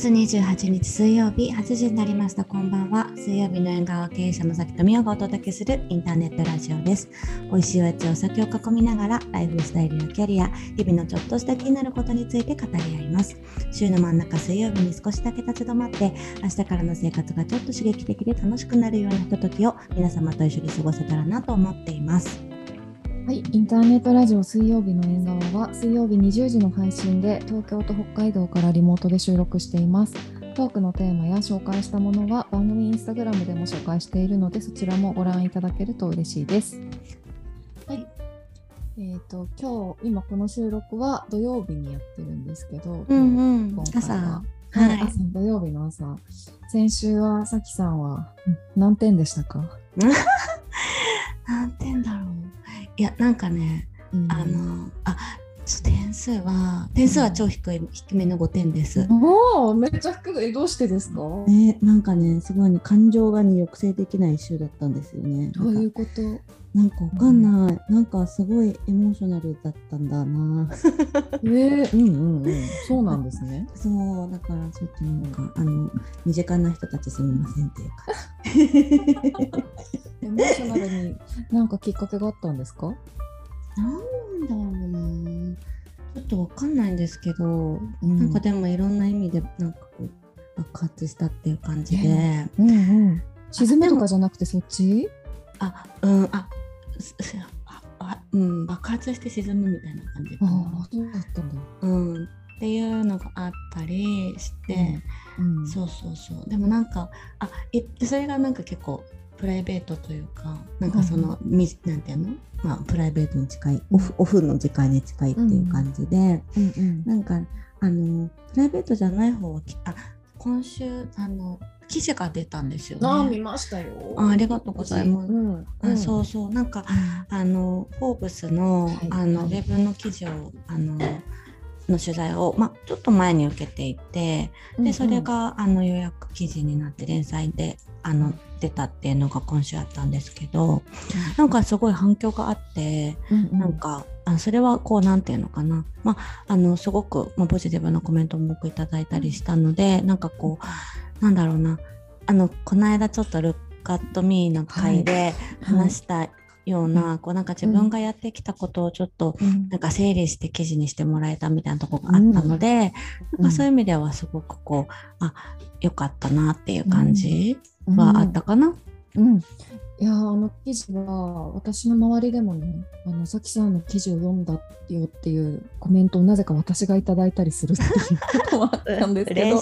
月28日水曜日8時になりました。こんばんは。水曜日の縁側経営者の崎富代がお届けするインターネットラジオです。美味しいおやつお酒を囲みながらライフスタイルやキャリア日々のちょっとした気になることについて語り合います。週の真ん中水曜日に少しだけ立ち止まって明日からの生活がちょっと刺激的で楽しくなるようなひとときを皆様と一緒に過ごせたらなと思っています。はい、インターネットラジオ水曜日の縁側は水曜日20時の配信で東京と北海道からリモートで収録しています。トークのテーマや紹介したものは番組インスタグラムでも紹介しているのでそちらもご覧いただけると嬉しいです。はい。えーと、今日今この収録は土曜日にやってるんですけど、うんうん、今回は。朝,、はい、朝土曜日の朝。先週はさきさんは何点でしたか？何点だろういやなんかね、うん、あのあ点数は点数は超低い、低めの5点です。おおめっちゃ低いどうしてですか？ねなんかねすごいね感情がね抑制できない週だったんですよね。どういうこと？なんかわかんない、うん、なんかすごいエモーショナルだったんだな。えー、うんうんうん。そうなんですね。そうだからちょっとなんかあの身近な人たちすみませんっていう感じ。エモーショナルになんかきっかけがあったんですか？なんだろうな。ちょっとわかんないんですけど、うん、なんかでもいろんな意味でなんかこう爆発したっていう感じで、うんうん、沈むとかじゃなくてそっち？あうん。ああうん、爆発して沈むみたいな感じあそうだったんだ、うん、っていうのがあったりして、うんうん、そうそうそう。でもなんかあえそれがなんか結構プライベートというかなんかその、うん、みなんていうの、まあ、プライベートに近いオフオフの時間に近いっていう感じで、うんうん、なんかあのプライベートじゃない方はあ今週あの記事が出たんですよね。あ見ましたよ。あ。ありがとうございます。うん。あそうそう。なんか、あのフォーブスの、はい、あのウェブの記事をあのの取材を、まあ、ちょっと前に受けていてでそれがあの予約記事になって連載であの出たっていうのが今週あったんですけどなんかすごい反響があって、うんうん、なんかあそれはこう何て言うのかな、まあ、あのすごく、まあ、ポジティブなコメントも多くいただいたりしたのでなんかこうなんだろうな。あのこの間ちょっと「ルックアットミーの回で話したような、はい、こうなんか自分がやってきたことをちょっとなんか整理して記事にしてもらえたみたいなとこがあったので、うん、なんかそういう意味ではすごくこうあよかったなっていう感じはあったかな？うん、うんいやあの記事は私の周りでもねあのさきさんの記事を読んだよっていうコメントをなぜか私がいただいたりするっていうことはあったんですけど。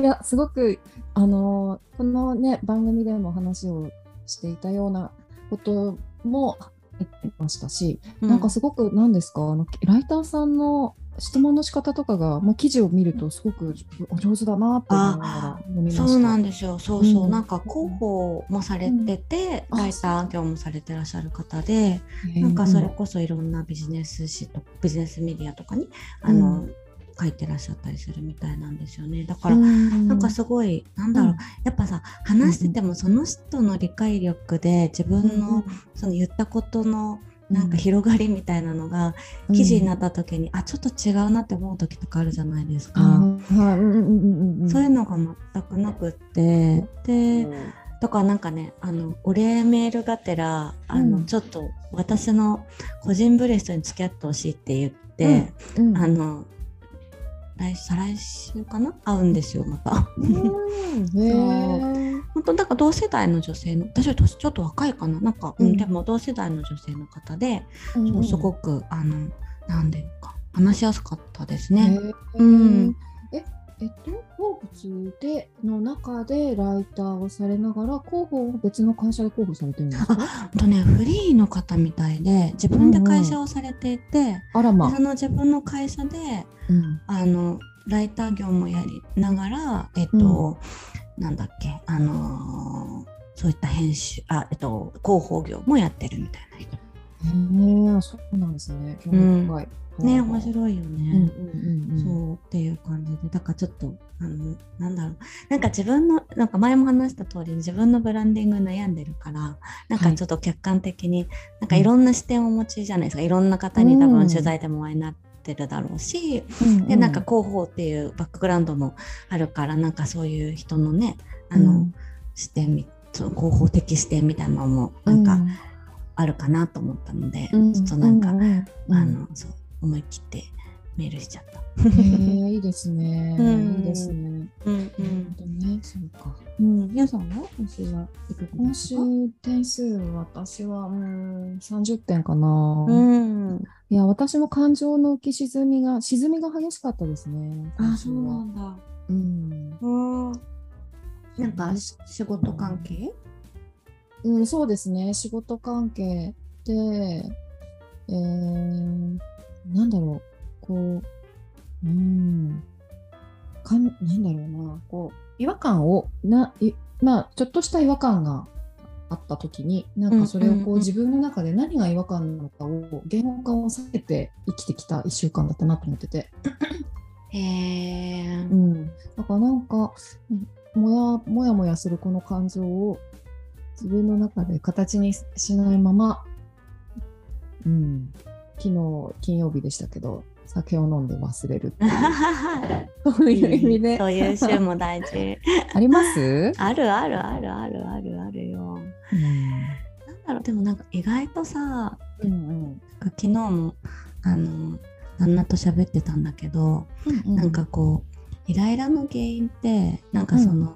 い。やすごくあのこのね番組でも話をしていたようなことも入ってましたし、うん、なんかすごく何ですかあのライターさんの質問の仕方とかが、まあ、記事を見るとすごく上手だなって思いながらました。そうなんですよ。そうそう、うん、なんか広報もされてて、うん、ライター業もされてらっしゃる方で、なんかそれこそいろんなビジネス誌とビジネスメディアとかにあの、うん。書いてらっしゃったりするみたいなんですよね。だからなんかすごいなんだろう、やっぱさ話しててもその人の理解力で自分のその言ったことのなんか広がりみたいなのが記事になった時に、うん、あちょっと違うなって思う時とかあるじゃないですか。そういうのが全くなくって。で、うん、とかなんかねあのお礼メールがてらあの、うん、ちょっと私の個人ブレストに付き合ってほしいって言って、あの来再来週かな？会うんですよまた。本当だから同世代の女性の私より年ちょっと若いかな？なんか、うん、でも同世代の女性の方で、うん、そうすごくあのなんでか話しやすかったですね。うん、ええっと、鉱物での中でライターをされながら広報を別の会社で広報されてるんですか？とねフリーの方みたいで自分で会社をされていて、うんうん、あらまその自分の会社で、うん、あのライター業もやりながらえっと、うん、なんだっけあのー、そういった編集あえっと広報業もやってるみたいな人。へえそうなんですね。興味深い。ね面白いよね、そうっていう感じでだからちょっとあのなんだろう。なんか自分のなんか前も話した通り自分のブランディング悩んでるからなんかちょっと客観的に、はい、なんかいろんな視点をお持ちじゃないですか。いろんな方に多分取材でもお会いになって。ってるだろうし、うんうん、でなんか広報っていうバックグラウンドもあるからなんかそういう人のねあの、うん、視点広報的視点みたいなのもなんかあるかなと思ったので、うん、ちょっとなんか、あのそう思い切ってメールしちゃった。いいですね。うん、いいですね。うんうん。ね、そうか。うん、皆さんは今週は？今週点数私はうん30点かな。うん。いや私も感情の浮き沈みが沈みが激しかったですね。あそうなんだ。うん。うん。なんか仕事関係？うんそうですね仕事関係でえー、なんだろうこう、うん、かんなんだろうな、こう、違和感を、な、いまあ、ちょっとした違和感があった時に、なんかそれをこう自分の中で何が違和感なのかを言語化を避けて生きてきた1週間だったなと思ってて。へえ。うん。だからなんか、もやもやもやするこの感情を自分の中で形にしないまま、うん、昨日金曜日でしたけど酒を飲んで忘れる そういう意味で、そういう週も大事。あります？あるあるあるあるあるあるよ、うん、なんだろうでもなんか意外とさ、うんうん、昨日もあの旦那と喋ってたんだけど、うんうん、なんかこうイライラの原因ってなんかその、うん、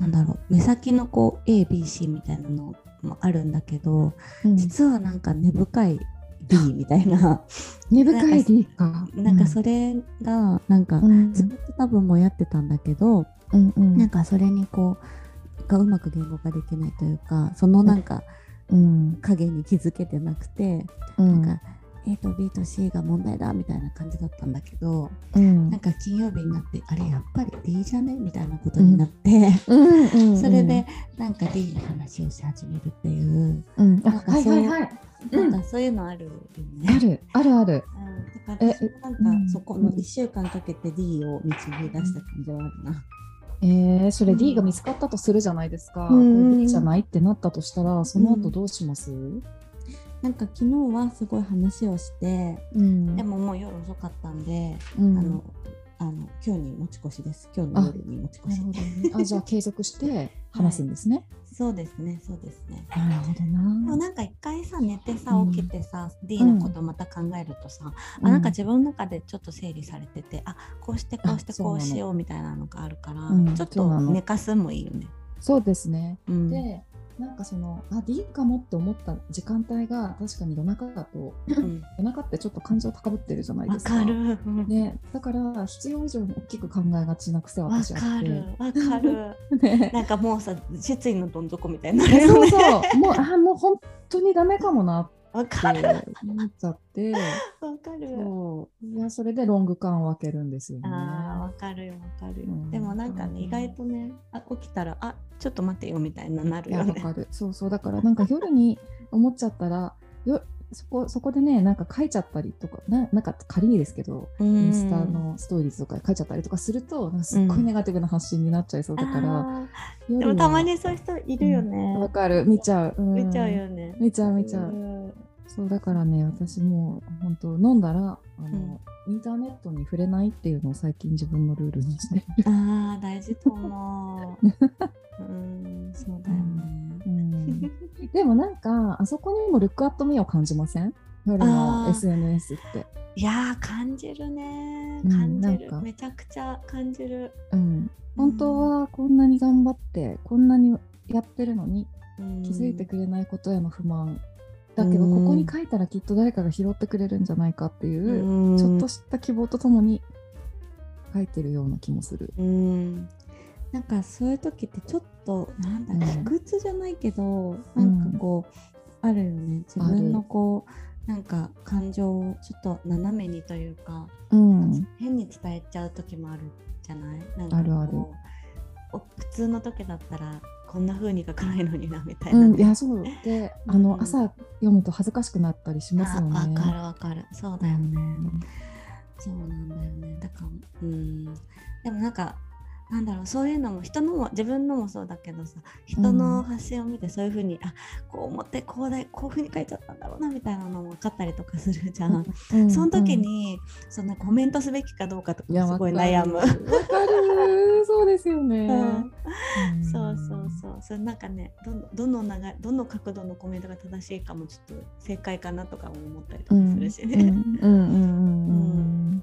なんだろう目先のこう ABC みたいなのもあるんだけど、うん、実はなんか根深い D みたいな。根深い D か。なんかそれがなんか、ずっと多分もやってたんだけど、うんうん、なんかそれにこうがうまく言語化できないというかそのなんか、うん、影に気づけてなくて、うん、なんか A と B と C が問題だみたいな感じだったんだけど、うん、なんか金曜日になってあれやっぱり D じゃねみたいなことになって、それでなんか D の話をし始めるっていう、うん、なんかそういう、はいはいはい。なんかそういうのあるよね。あるあるある。うん、だからなんかそこの1週間かけて D を導き出した感じはあるな。えー、それ D が見つかったとするじゃないですか。うん、D じゃないってなったとしたらその後どうします、うん、なんか昨日はすごい話をして、うん、でももう夜遅かったんで、あのあの今日に持ち越しです。今日の夜に持ち越し。ね、あじゃあ継続して 話すんですね。はいそうですね、そうですね。なるほどな。でもなんか一回さ寝てさ起きてさ、うん、D のことまた考えるとさ、うん、あなんか自分の中でちょっと整理されてて、あこうしてこうしてこうしようみたいなのがあるから、ちょっと寝かすもいいよね。そうですね。でなんかそのあ D かもって思った時間帯が確かに夜中だと、うん、夜中ってちょっと感情高ぶってるじゃないですか。ね、だから必要以上に大きく考えがちな癖は私あって。わかる。ね、なんかもうさ失意のどん底みたいな、ね、そうそう。もうあもう本当にダメかもなわかる。思っちゃって。わかる。そう。いやそれでロング感を分けるんですよね。ああわかるよわかる。よ、うん、でもなんかね意外とねあ起きたらあちょっと待ってよみたいななるよね。わかる。そうそうだからなんか夜に思っちゃったらよそこそこでねなんか書いちゃったりとかななんか仮にですけど、インスタのストーリーズとか書いちゃったりとかするとなんかすっごいネガティブな発信になっちゃいそうだから、うん、でもたまにそういう人いるよね。わ、うん、かる。見ちゃう、見ちゃうよね。見ちゃう見ちゃう、そうだからね私も本当飲んだらあの、うん、インターネットに触れないっていうのを最近自分のルールにしてああ大事と思う。うんそうだよね、うん、でもなんかあそこにもルックアットミーを感じません？夜の SNS って。いや感じるね。感じる、うん、めちゃくちゃ感じる、うん、本当はこんなに頑張ってこんなにやってるのに、気づいてくれないことへの不満だけどここに書いたらきっと誰かが拾ってくれるんじゃないかっていうちょっとした希望とともに書いてるような気もする。うん。なんかそういう時ってちょっとなんだろう、卑屈じゃないけどなんかこう、あるよね。自分のこうなんか感情をちょっと斜めにというか、うん、変に伝えちゃう時もあるじゃない？なんかあるある。普通の時だったらこんな風に書かないのになみたいな、ね。うん、いやそう。であの、うん、朝読むと恥ずかしくなったりしますよね。わかるわかる。そうだよね、うん、そうなんだよね。だからうん。でもなんかなんだろうそういうのも人のも自分のもそうだけどさ人の発信を見てそういうふうに、うん、あこう思ってこうでこういうふうに書いちゃったんだろうなみたいなのも分かったりとかするじゃん。うん、その時に、うん、そのコメントすべきかどうかとかすごい悩む。わかるそうですよね。そうそうそうそれなんかねどのどの長どの角度のコメントが正しいかもちょっと正解かなとかも思ったりとかするしね。うんうんうんうん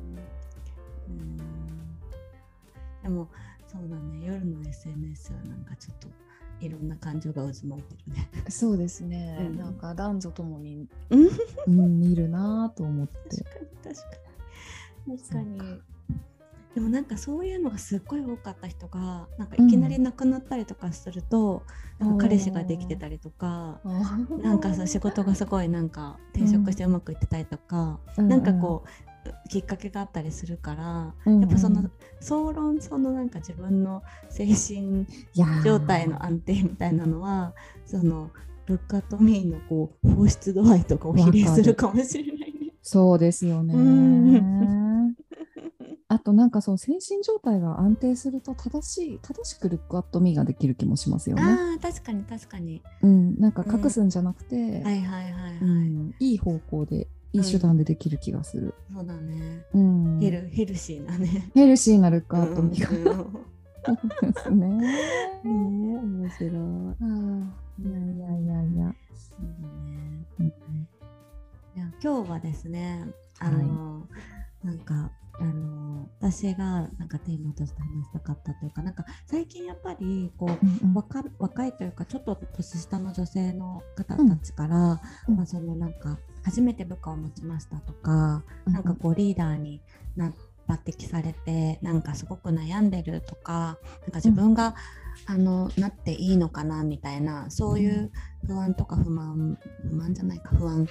でもそうだね。夜の SNS はなんかちょっといろんな感情が渦巻いてるね。そうですね、うん、なんか男女ともに、うん、見るなと思って。確かに。確かに。確か。にでもなんかそういうのがすっごい多かった人がなんかいきなり亡くなったりとかすると、うん、なんか彼氏ができてたりとか、なんかさ仕事がすごいなんか転職してうまくいってたりとか、うん、なんかこうきっかけがあったりするから、うんうん、やっぱその総論そのなんか自分の精神状態の安定みたいなのはそのルッカとミーのこう放出度合いとかを比例するかもしれないね。そうですよね。あとなんかそう精神状態が安定すると正しい正しくルックアットミーができる気もしますよね。あ確かに確かに。うん、なんか隠すんじゃなくて、うん、はいはいはいはい、うん、いい方向でいい手段でできる気がする。うん、そうだね、うん、ヘル。ヘルシーなね。ヘルシーなルックアットミーが。ですね。ね面白い。いやいやいやいや。そうだね。うん、いや今日はですね、あの、はい、なんかあの私がなんかテーマとして話したかったというかなんか最近やっぱりこう、うんうん、若若いというかちょっと年下の女性の方たちから、うん、まあ、そのなんか初めて部下を持ちましたとか、うん、なんかこうリーダーにな抜擢されてなんかすごく悩んでるとかなんか自分が、うん、あのなっていいのかなみたいなそういう不安とか不満不満じゃないか不安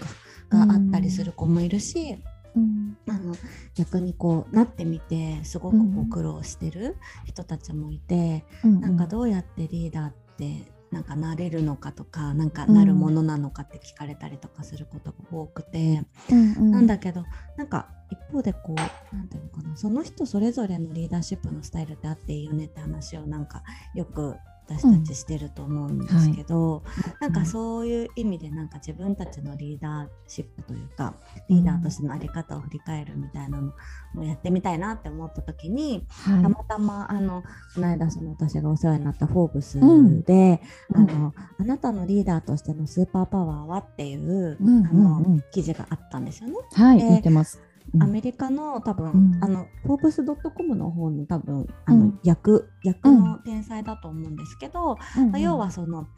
があったりする子もいるし、うん、あの逆にこうなってみてすごくこう苦労してる人たちもいて、うん、なんかどうやってリーダーってなんかなれるのかとかなんかなるものなのかって聞かれたりとかすることが多くて、うんうん、なんだけどなんか一方でこう何て言うのかなその人それぞれのリーダーシップのスタイルってあっていいよねって話をなんかよく私たちしてると思うんですけど、うん。はい、なんかそういう意味でなんか自分たちのリーダーシップというかリーダーとしての在り方を振り返るみたいなのもやってみたいなって思った時に、はい、たまたまあのこの間その私がお世話になった「フォーブスで」うん、あのあなたのリーダーとしてのスーパーパワーはっていう、うん、あの記事があったんですよね。はい、見てますアメリカの多分、うん、あのフォーブスドットコムの方の多分あの、役役の天才だと思うんですけど、まあ、要はその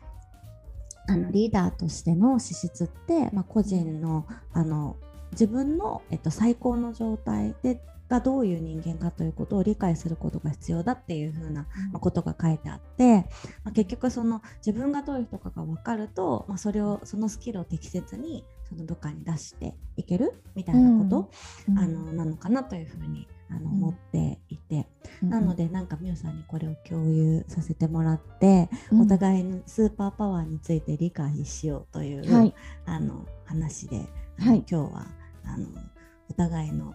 あのリーダーとしての資質って、まあ、個人のあの自分の、えっと、最高の状態でがどういう人間かということを理解することが必要だっていうふうなことが書いてあって、まあ、結局その自分がどういう人かが分かると、まあ、それをそのスキルを適切にその部下に出していけるみたいなこと、うん、あのなのかなというふうにあの思っていて、うん、なのでなんかみゆさんにこれを共有させてもらって、うん、お互いのスーパーパワーについて理解しようという、はい、あの話で、はい、今日はあのお互いの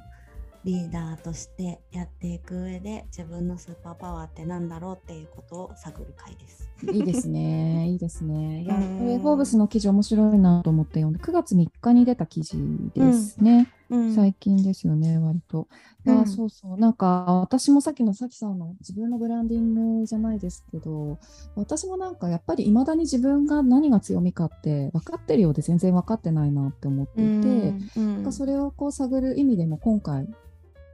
リーダーとしてやっていく上で自分のスーパーパワーってなんだろうっていうことを探る回です。いいですね、いいですね。いや、これフォーブスの記事面白いなと思って読んで、9月3日に出た記事ですね。うん、最近ですよね、割と。いや、うん、そうそう、なんか私もさっきのさきさんの自分のブランディングじゃないですけど、私もなんかやっぱりいまだに自分が何が強みかって分かってるようで全然分かってないなって思っていて、うん、なんかそれをこう探る意味でも今回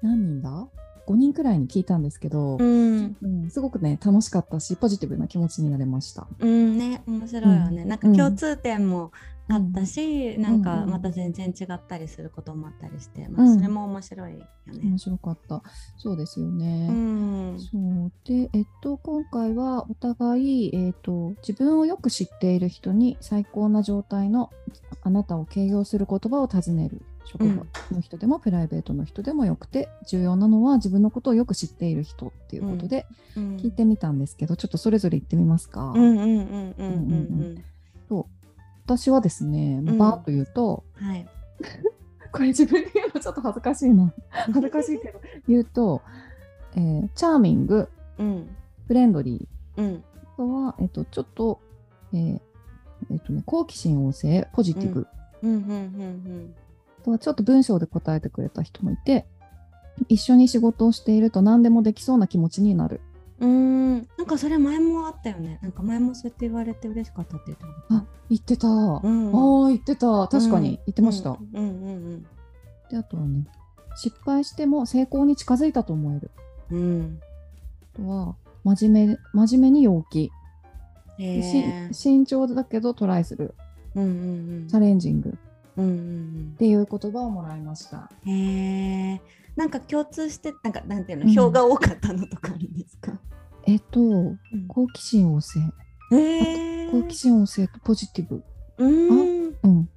何人だ？5人くらいに聞いたんですけど、うん、うん、すごくね楽しかったしポジティブな気持ちになれました。うんね面白いよね、うん、なんか共通点もあったし、うん、なんかまた全然違ったりすることもあったりして、まあ、それも面白いよね。面白かった。そうですよね。そう。で、えっと、今回はお互い、えっと、自分をよく知っている人に最高な状態のあなたを形容する言葉を尋ねる職場の人でもプライベートの人でもよくて、重要なのは自分のことをよく知っている人っていうことで聞いてみたんですけど、ちょっとそれぞれ言ってみますか？私はですね、バーと言うと、はい、これ自分で言うのちょっと恥ずかしいな。恥ずかしいけど言うと、えー、チャーミングうん、フレンドリー、うん、あとは、えっと、ちょっと、えーえっとね、好奇心旺盛ポジティブ、とはちょっと文章で答えてくれた人もいて一緒に仕事をしていると何でもできそうな気持ちになる。うんなんかそれ前もあったよね。なんか前もそうやって言われて嬉しかったって言ってた。あ言ってた。うん、あ言ってた。確かに言ってました。うんうんうん、であとはね失敗しても成功に近づいたと思える。うん、あとは真面目真面目に陽気。えー、慎重だけどトライする。うんうんうん、チャレンジング。うんうんうん、っていう言葉をもらいました。へえ。なんか共通してなんかなんていうの、票が多かったのとかあるんですか？えっと、好奇心旺盛。えー、好奇心旺盛とポジティブ。うん。うん。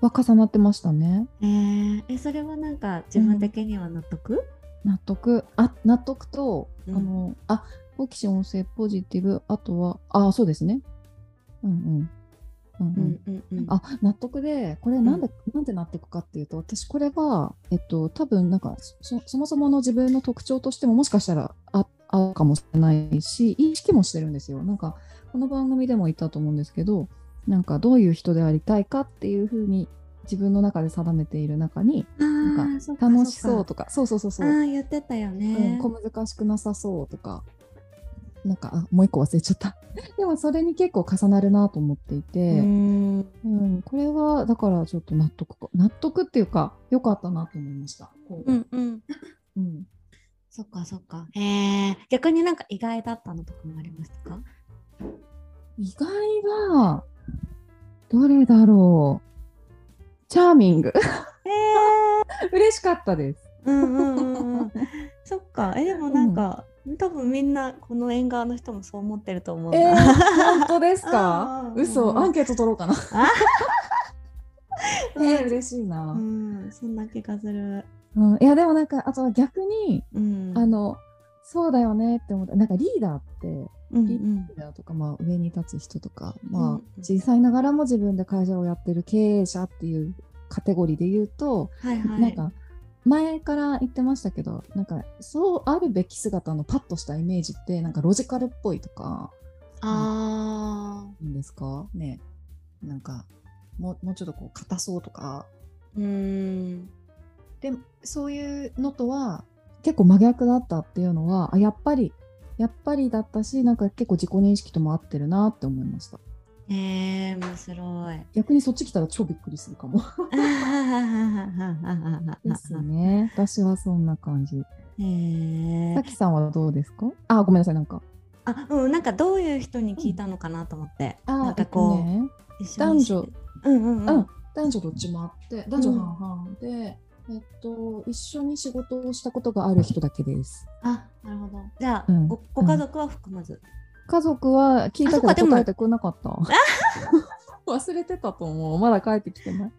は重なってましたね。えー、えそれはなんか自分的には納得？うん、納得。あ納得と、うん、あのあ好奇心旺盛ポジティブあとはあそうですね。うんうん。うんうん。うん、あ納得でこれなんで、うん、なんでなっていくかっていうと私これは、えっと、多分なんかそもそもの自分の特徴としてももしかしたらあ合うかもしれないし意識もしてるんですよ。なんかこの番組でも言ったと思うんですけどなんかどういう人でありたいかっていうふうに自分の中で定めている中になんか楽しそうとか。そうそうそうそう。あ言ってたよね、うん、小難しくなさそうとかなんかあもう一個忘れちゃった。でもそれに結構重なるなと思っていて。うん。これはだからちょっと納得納得っていうか良かったなと思いました。う。んうん、うん、そっかそっか。へえ逆になんか意外だったのとかもありましたか？意外はどれだろう。チャーミング。へえ 嬉しかったです。うんうんうん、そっか。えでもなんか、多分みんなこの縁側の人もそう思ってると思うえー、本当ですか？嘘アンケート取ろうかな。えー、嬉しいな、うん、そんな気がする、うん、いやでもなんかあとは逆に、うん、あのそうだよねって思った。なんかリーダーって、うんうん、リーダーとか、まあ、上に立つ人とか、まあ、小さいながらも自分で会社をやってる経営者っていうカテゴリーで言うと、はいはい、なんか前から言ってましたけどなんかそうあるべき姿のパッとしたイメージってなんかロジカルっぽいとかあいいんですか？ね。なんかもうもうちょっとこう硬そうとか。うん。でそういうのとは結構真逆だったっていうのはあやっぱりやっぱりだったしなんか結構自己認識とも合ってるなって思いました。えー、面白い。逆にそっち来たら超びっくりするかも。ですね。私はそんな感じ。えー、さきさんはどうですか？あ、ごめんなさい、なんか。あ、うん、なんかどういう人に聞いたのかなと思って。うん、なんかこう、ね、男女、うんうんうん、男女どっちもあって、男女半々で、うん、えっと、一緒に仕事をしたことがある人だけです。あ、なるほど。じゃあ、うん、ごご家族は含まず。家族は聞いたけど答えてくれなかった？忘れてたと思う。まだ帰ってきてない。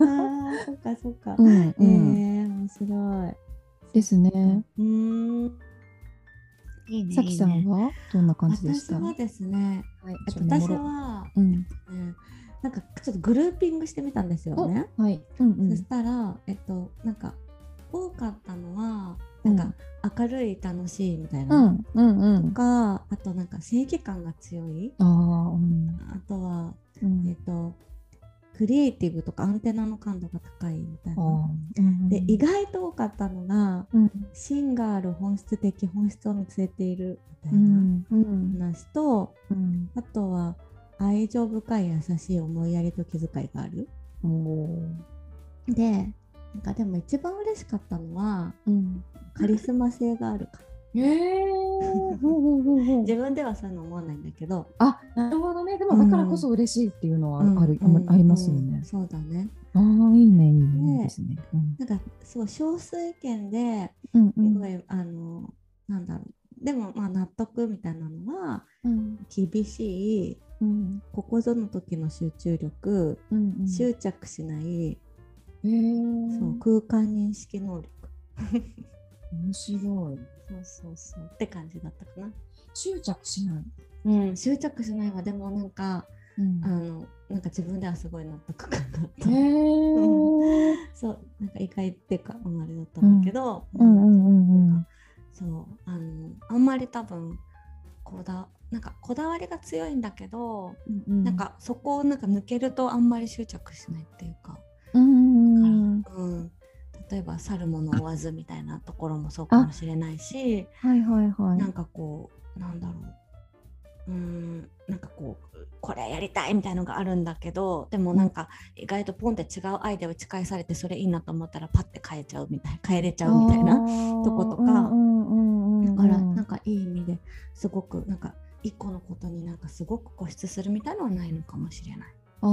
ああ、そっかそっか。うん、うん、えー、面白い。ですね。うん。いいね。さきさんは？どんな感じでした？私はですね、はい、私は、うん、なんかちょっとグルーピングしてみたんですよね。はい。うんうん、そしたら、えっと、なんか多かったのは、なんか明るい楽しいみたいな、うんうんうん、とかあとなんか正義感が強い。あ,、うん、あとは、うん、えっ、とクリエイティブとかアンテナの感度が高いみたいな。うん、で意外と多かったのが、うん、芯がある本質的本質を見据えているみたいな話と、うん、あとは愛情深い優しい思いやりと気遣いがある。でなんかでも一番嬉しかったのは、うん、カリスマ性があるかえー、自分ではそういうの思わないんだけど。あなるほどね。でもだからこそ嬉しいっていうのはある、うん、ありますよね、うん、そうだね。ああいいねいいねですね、うん、なんかそう少数意見で、うんうん、すごいあのなんだろう。でもまあ納得みたいなのは、うん、厳しい、うん、ここぞの時の集中力、うんうん、執着しないえー、そう空間認識能力面白い。そうそうそう。って感じだったかな。執着しない。うん執着しないわ。でもなんか、うん、あのなんか自分ではすごい納得感があった。へえ そうなんか意外っていうかあんまりだったんだけど、うん。うんうんうんそうあのあんまり多分こだなんかこだわりが強いんだけど、うん、なんかそこをなんか抜けるとあんまり執着しないっていうか。うん、うん例えば去るものを追わずみたいなところもそうかもしれないし、はいはいはい、なんかこうなんだろううんなんかこうこれやりたいみたいのがあるんだけどでもなんか意外とポンって違うアイデアを打ち返されてそれいいなと思ったらパッて変えちゃうみたい変えれちゃうみたいなとことか、だからなんかいい意味ですごくなんか一個のことになんかすごく固執するみたいのはないのかもしれない。ああ、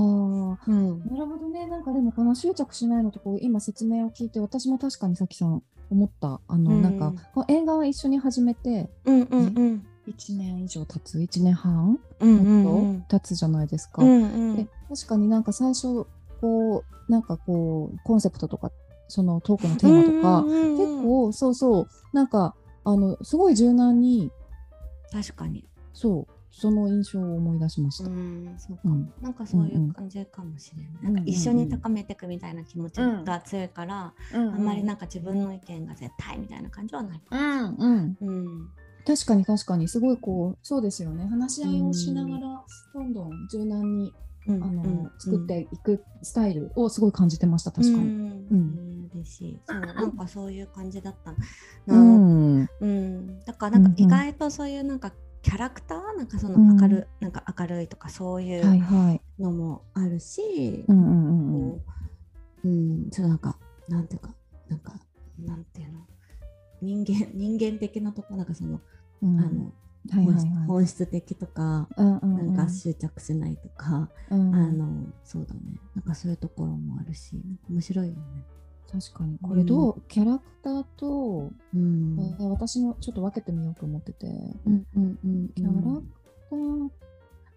うん、なるほどね。なんかでもこの執着しないのとこう今説明を聞いて私も確かにさきさん思った。あの、うん、なんかこの映画は一緒に始めて、うんうんうん、1年以上経つ？1年半、もっと経つじゃないですか。うんうん、で確かになんか最初こうなんかこうコンセプトとかそのトークのテーマとか、うんうんうん、結構そうそうなんかあのすごい柔軟に確かに。そうその印象を思い出しました。うん、そうか、うん、なんかそういう感じかもしれない。うんうん、なんか一緒に高めていくみたいな気持ちが強いから、うん。うん、あんまりなんか自分の意見が絶対みたいな感じはない。うんうん。うん。確かに確かに。すごいこうそうですよね。話し合いをしながらどんどん柔軟に、うん、あの、うん、作っていくスタイルをすごい感じてました確かに。うん、うん、嬉しい。そうなんかそういう感じだったな、うん。うん、だからなんか意外とそういうなんかキャラクター？なんかその明る,、なんか明るいとかそういうのもあるし、うんうんうん。うん、ちょっとなんかなんていうかなんかなんていうの？人間人間的なとこなんかその、うん、あの本質的とか、なんか執着しないとか、うん、あのそうだね。なんかそういうところもあるし面白いよね。確かに。これどう、うん、キャラクターと、うん、えー、私もちょっと分けてみようと思ってて、うんうんうん、キャラクター？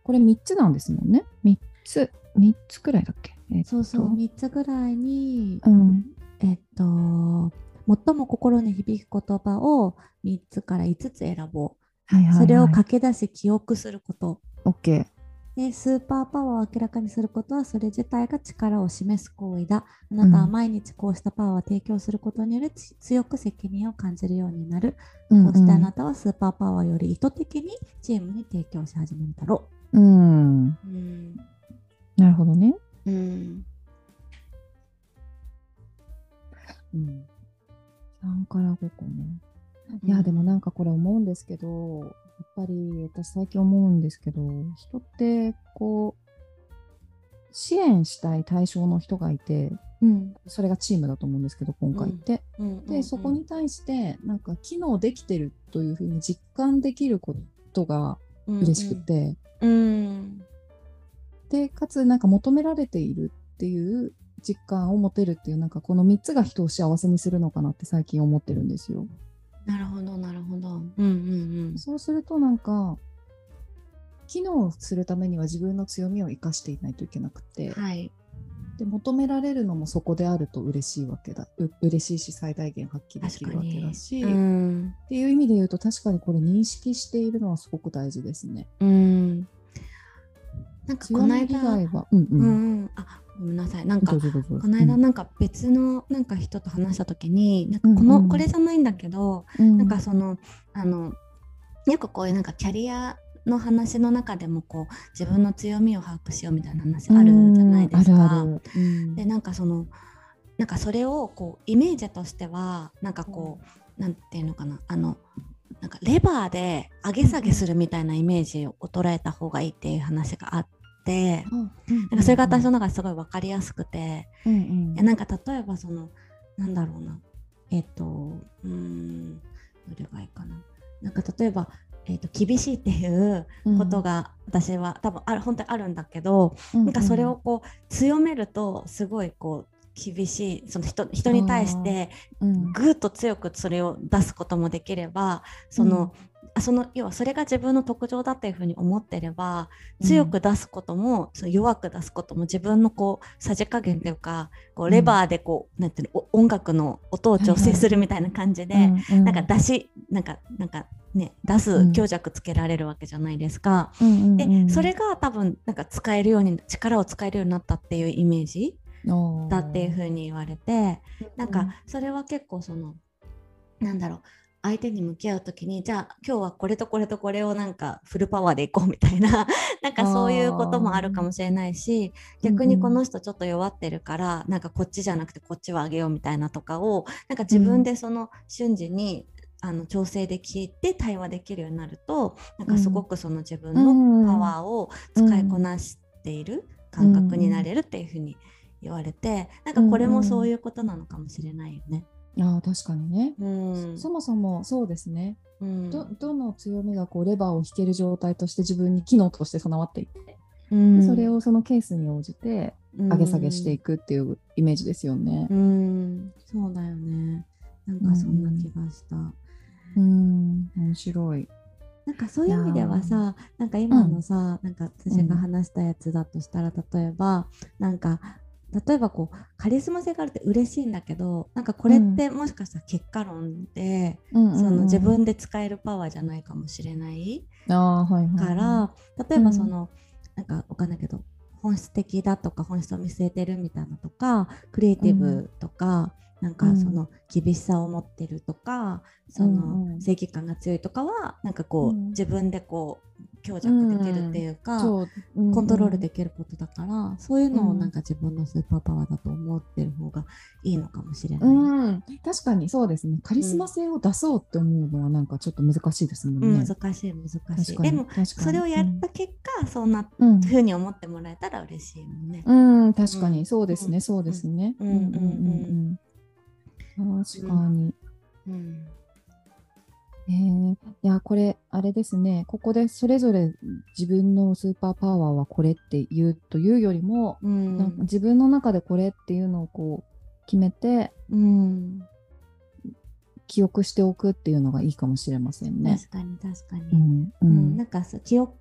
これ3つなんですもんね。3つ。3つくらいだっけ、えー、そうそう。3つぐらいに、うん、えっと最も心に響く言葉を3つから5つ選ぼう、はいはいはい、それを書き出し記憶すること。OK でスーパーパワーを明らかにすることはそれ自体が力を示す行為だ。あなたは毎日こうしたパワーを提供することにより、強く責任を感じるようになる。うんうん、こうしてあなたはスーパーパワーより意図的にチームに提供し始めるだろう。うん。うん、なるほどね。うん。うん、3から5個ね。いや、でもなんかこれ思うんですけど、やっぱり私最近思うんですけど人ってこう支援したい対象の人がいて、うん、それがチームだと思うんですけど今回って。うん、で、そこに対してなんか機能できてるというふうに実感できることが嬉しくて、うん。うん、でかつなんか求められているっていう実感を持てるっていうなんかこの3つが人を幸せにするのかなって最近思ってるんですよ。なるほどなるほど。うんうんうん、そうするとなんか機能するためには自分の強みを生かしていないといけなくて、はい、で求められるのもそこであると嬉しいわけだ。う嬉しいし最大限発揮できるわけだし、うん、っていう意味で言うと確かにこれ認識しているのはすごく大事ですね。うん。なんかこの間、うん。うん、うん、あごめんなさい。なんかこの間なんか別のなんか人と話した時に、なんかこの、うんうん、これじゃないんだけど、うん、なんかそのあのよくこういうなんかキャリアの話の中でもこう自分の強みを把握しようみたいな話あるじゃないですか。でなんかそのなんかそれをこうイメージとしてはなんかこう、うん、なんていうのかなあのなんかレバーで上げ下げするみたいなイメージを捉えた方がいいっていう話があっ、なんかそれが私の中ですごい分かりやすくて、うんうん、なんか例えばそのなんだろうな。えっ、ー、とうんどれがいいかな。なんか例えばえーと、厳しいっていうことが私は、うん、多分ある本当にあるんだけど、うんうん、なんかそれをこう強めるとすごいこう厳しいその人人に対してぐっと強くそれを出すこともできれば、そのその要はそれが自分の特徴だっていうふうに思ってれば強く出すことも、うん、弱く出すことも自分のこうさじ加減というかこうレバーでこう、うん、なんていうの音楽の音を調整するみたいな感じで、はいはい、なんか出しなんかなんかね出す強弱つけられるわけじゃないですか。うん、でそれが多分なんか使えるように力を使えるようになったっていうイメージだっていうふうに言われてなんかそれは結構そのなんだろう相手に向き合う時にじゃあ今日はこれとこれとこれをなんかフルパワーでいこうみたいな なんかそういうこともあるかもしれないし逆にこの人ちょっと弱ってるから、うん、なんかこっちじゃなくてこっちはあげようみたいなとかをなんか自分でその瞬時に、あの調整で聞いて対話できるようになるとなんかすごくその自分のパワーを使いこなしている感覚になれるっていうふうに言われてなんかこれもそういうことなのかもしれないよね。あ確かにね、うん、そもそもそうですね、うん、どどの強みがこうレバーを引ける状態として自分に機能として備わっていて、うん、それをそのケースに応じて上げ下げしていくっていうイメージですよね。うん、そうだよね。なんかそんな気がした。うん、面白い。なんかそういう意味ではさなんか今のさ、なんか私が話したやつだとしたら、例えばなんか例えばこうカリスマ性があるって嬉しいんだけどなんかこれってもしかしたら結果論で、うん、その自分で使えるパワーじゃないかもしれない、から例えばその、うん、なんかわかんないけど本質的だとか本質を見据えてるみたいなとかクリエイティブとか、うん、なん。かその厳しさを持ってるとか、その正義感が強いとかはなんかこう、自分でこう強弱できるっていうか、うん、コントロールできることだから、そういうのをなんか自分のスーパーパワーだと思ってる方がいいのかもしれない、うん、確かにそうですね。カリスマ性を出そうって思うのはなんかちょっと難しいですもんね、うん、難しい難しい。でもそれをやった結果、そんなふうに思ってもらえたら嬉しいもんね。うん。確かに。そうですね、そうですね。うんうんうんうん。確かに。うんえー、いやこれあれですねここでそれぞれ自分のスーパーパワーはこれって言うというよりも、うん、なんか自分の中でこれっていうのをこう決めて、うん、記憶しておくっていうのがいいかもしれませんね。確かに確かに。うん、うん、なんか記憶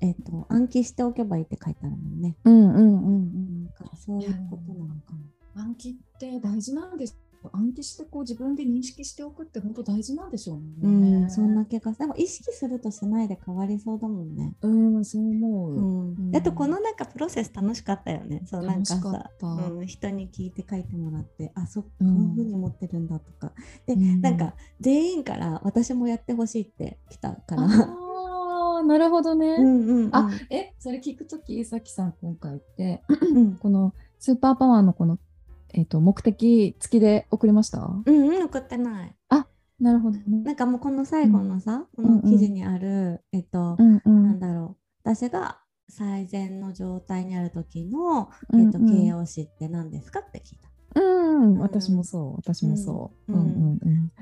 えっ、ー、と暗記しておけばいいって書いてあるもんね。うんうんうんうん。そういうことなのかな。暗記って大事なんです暗記してこう自分で認識しておくって本当大事なんでしょうね。うん、そんな気がでも意識するとしないで変わりそうだもんね。うん、そう思う。うん、だってこのなんかプロセス楽しかったよね。そうなんかさ、うん、人に聞いて書いてもらって、あ、そこういうふうに思ってるんだとか。で、なんか全員から私もやってほしいって来たから。あなるほどね。うんうんうん、あえそれ聞くときさきさん今回って、このスーパーパワーのこのえっ、ー、と目的付きで送りました？うんうん送ってない。あなるほど、ね、なんかもうこの最後のさ、うん、この記事にある、うん、えっ、ー、と、うんうん、なんだろう。私が最善の状態にある時の、えーと、うん。うん、形容詞って何ですかって聞いた。うん、私もそう。私もそう。うん。うん。うん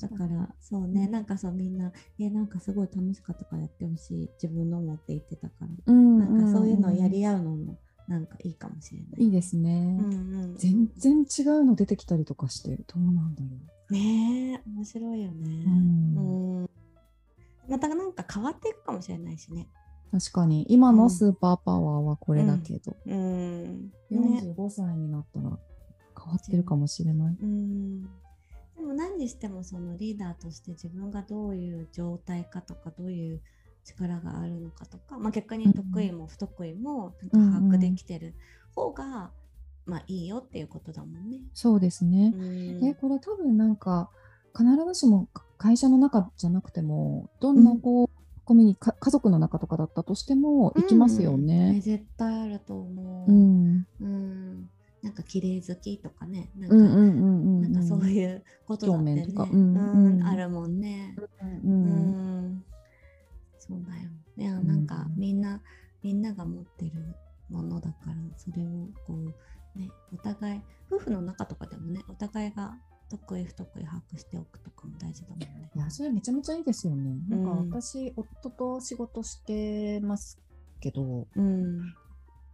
だからそうね。なんかそうみんなえなんかすごい楽しかったからやってほしい。自分のもって言ってたから、うん、なんかそういうのをやり合うのもなんかいいかもしれない。いいですね。うんうん、全然違うの出てきたりとかしてどうなんだろう。ね面白いよね。うん、うん、またなんか変わっていくかもしれないしね。確かに今のスーパーパワーはこれだけど、うん、うん、45歳になったら変わってるかもしれない。うん、でも何にしてもそのリーダーとして自分がどういう状態かとかどういう力があるのかとか、まあ、逆に得意も不得意もなんか把握できてる方が、まあ、いいよっていうことだもんね。そうですね。えこれ多分なんか必ずしも会社の中じゃなくてもどんなこう、うん、コミュニ家族の中とかだったとしても行きますよね。うん、絶対あると思う。うん、うん。なんか綺麗好きとかね、なんか、なんかそういうことだってね、うんうん、あるもんね。うん、うんそうだよ。いや、なんかみんな、みんなが持ってるものだから、それをこう、ね、お互い、夫婦の中とかでもね、お互いが得意不得意把握しておくとかも大事だもんね。いや、それめちゃめちゃいいですよね。なんか私、夫と仕事してますけど、うん、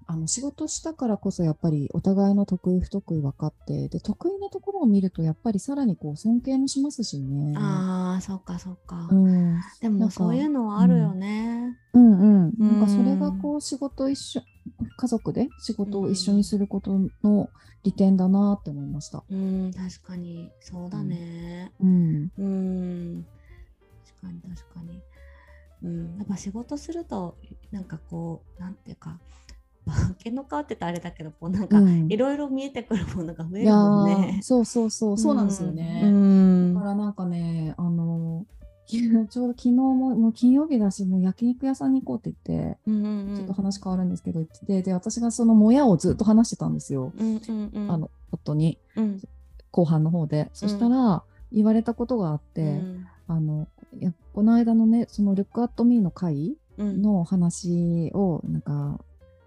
あの仕事したからこそやっぱりお互いの得意不得意分かってで得意なところを見るとやっぱりさらにこう尊敬もしますしね。ああそっかそっか。うん、でもそういうのはあるよね。うん、うん、うん、なんかそれがこう仕事一緒家族で仕事を一緒にすることの利点だなって思いました。うん、確かにそうだね。うん、うん、確かに確かに。うん、やっぱ仕事するとなんかこうなんていうか化けの皮って言ったらあれだけどこうなんかいろいろ見えてくるものが増えるもんね。そうそうそうそうなんですよね。うん、だかからなんかね、あの、ちょうど昨日ももう金曜日だし、もう焼肉屋さんに行こうって言って、うんうんうん、ちょっと話変わるんですけど、言ってで、私がそのもやをずっと話してたんですよ。うんうんうん、あの、夫に、うん、後半の方で。そしたら、言われたことがあって、うん、あの、いやこの間のね、そのルックアットミーの回の話を、なんか、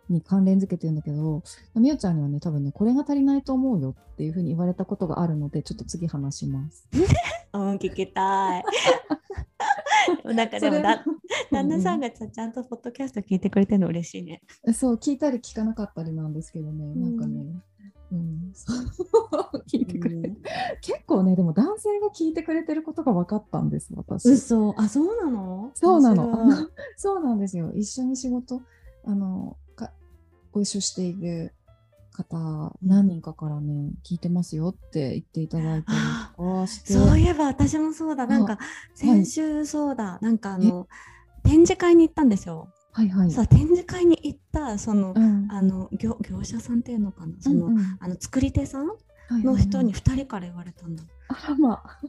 に関連づけてるんだけど、みおちゃんにはね、多分ね、これが足りないと思うよっていうふうに言われたことがあるので、ちょっと次話します。うん、聞きたい。なんかでもだ 旦那さんがちゃんとポッドキャスト聞いてくれてるの嬉しいね。そう聞いたり聞かなかったりなんですけどね、なんかね、うん、聞いてくれ結構ねでも男性が聞いてくれてることが分かったんです私。嘘あそうなの？そうなのそうなんですよ一緒に仕事あのご一緒している方何人かからね聞いてますよって言っていただいたりとかして。そういえば私もそうだ。なんか先週そうだ、はい、なんかあの展示会に行ったんですよ。はいはい、さ展示会に行ったその、うん、あの業業者さんっていうのかな？その、うんうん、あの作り手さんの人に2人から言われたんだ。あまあ、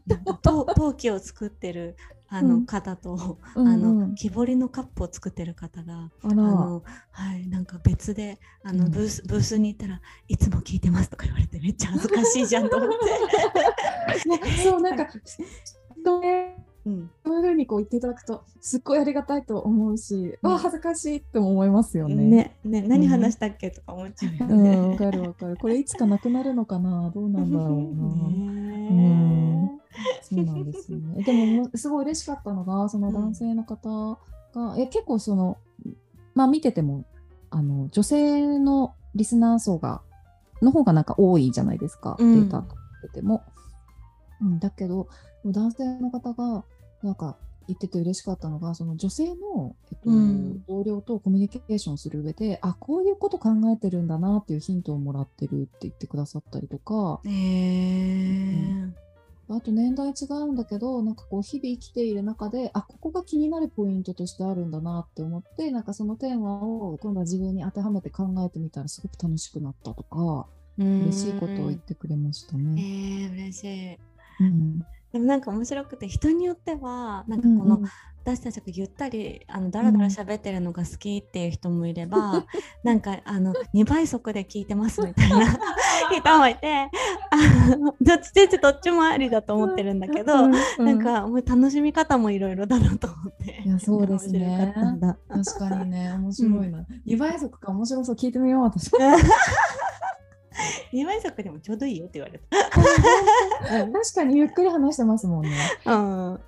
陶器を作ってるあの方と、うん、あの木彫りのカップを作ってる方が、あのはいなんか別であのブース、ブースに行ったらいつも聞いてますとか言われてめっちゃ恥ずかしいじゃんと思って。そうなんか うん、そういうふうにこう言っていただくとすっごいありがたいと思うし、うん、あ恥ずかしいって思いますよね。ねね何話したっけ、とか思っちゃうよね。わ、うん、かるわかる。これいつかなくなるのかな？どうなんだろうな。うんそうなんですよね。でもすごい嬉しかったのがその男性の方が、え結構そのまあ見ててもあの女性のリスナー層がの方がなんか多いじゃないですか、データと見てても。うん、だけど男性の方がなんか言ってて嬉しかったのがその女性の、えっと、うん、同僚とコミュニケーションする上であこういうこと考えてるんだなっていうヒントをもらってるって言ってくださったりとか、えー、うん、あと年代違うんだけどなんかこう日々生きている中であここが気になるポイントとしてあるんだなって思ってなんかそのテーマを今度は自分に当てはめて考えてみたらすごく楽しくなったとか嬉しいことを言ってくれましたね。えー、嬉しい、うんでもなんか面白くて人によってはなんかこの、私たちがゆったりあのだらだら喋ってるのが好きっていう人もいれば、うん、なんかあの2倍速で聞いてますみたいな 人もいてあのどっち全然どっちもありだと思ってるんだけど、うんうん、なんかもう楽しみ方もいろいろだなと思っていやそうですね。確かにね。面白いな、うん、2倍速か面白そう。聞いてみよう私 2倍速でもちょうどいいよって言われた。確かにゆっくり話してますもんね。うん。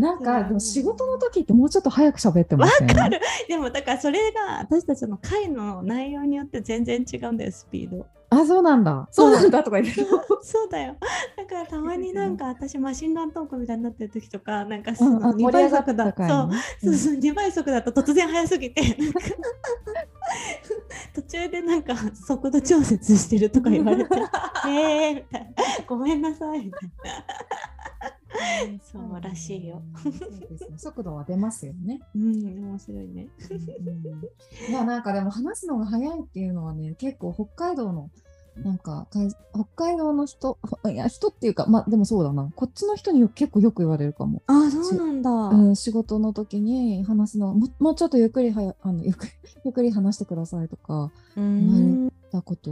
なんか、でも仕事の時ってもうちょっと早く喋ってますよね。わかる。でもだからそれが私たちの会の内容によって全然違うんだよ、スピード。あ、そうなんだ。そうなんだとか言ってそうだよ。だからたまになんか私マシンガントークみたいになってる時とか、なんかその2倍速だと、そうそう2倍速だと突然速すぎて、途中でなんか速度調節してるとか言われて、えーみたいな、ごめんなさいみたいな。そうらしいよ。そうですね。速度は出ますよね。うん、面白いね。いや、なんかでも話すのが早いっていうのはね、結構北海道のなんか北海道の人いや人っていうかまあでもそうだな。こっちの人に結構よく言われるかも。あそうなんだ、うん、仕事の時に話すのももうちょっとゆっくりはやあのゆっくりゆっくり話してくださいとか言われたこと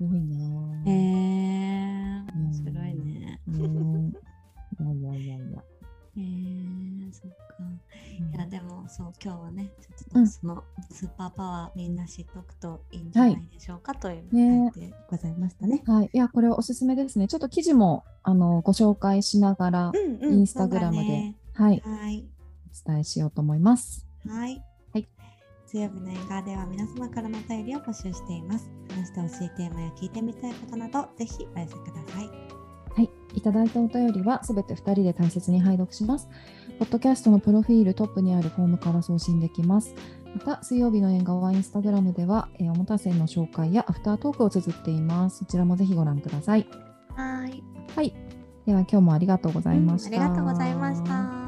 多いなへえー、面白いね、うん、いやいやいやいやえー、そっか。いや、でも、そう、今日はね、ちょっとそのスーパーパワーみんな知っとくといいんじゃないでしょうか、はい、という感じでございましたね。はい、いや、これはおすすめですね。ちょっと記事もあのご紹介しながら、インスタグラムで、ね、はい、はい、お伝えしようと思います。はい。はい。水曜日の映画では皆様からのお便りを募集しています。話してほしいテーマや聞いてみたいことなど、ぜひお寄せください。はい、いただいたお便りはすべて2人で大切に拝読します。ポッドキャストのプロフィールトップにあるフォームから送信できます。また、水曜日の映画はインスタグラムでは、えー、おもたせの紹介やアフタートークを綴っています。そちらもぜひご覧ください。はい。はい。では今日もありがとうございました。うん、ありがとうございました。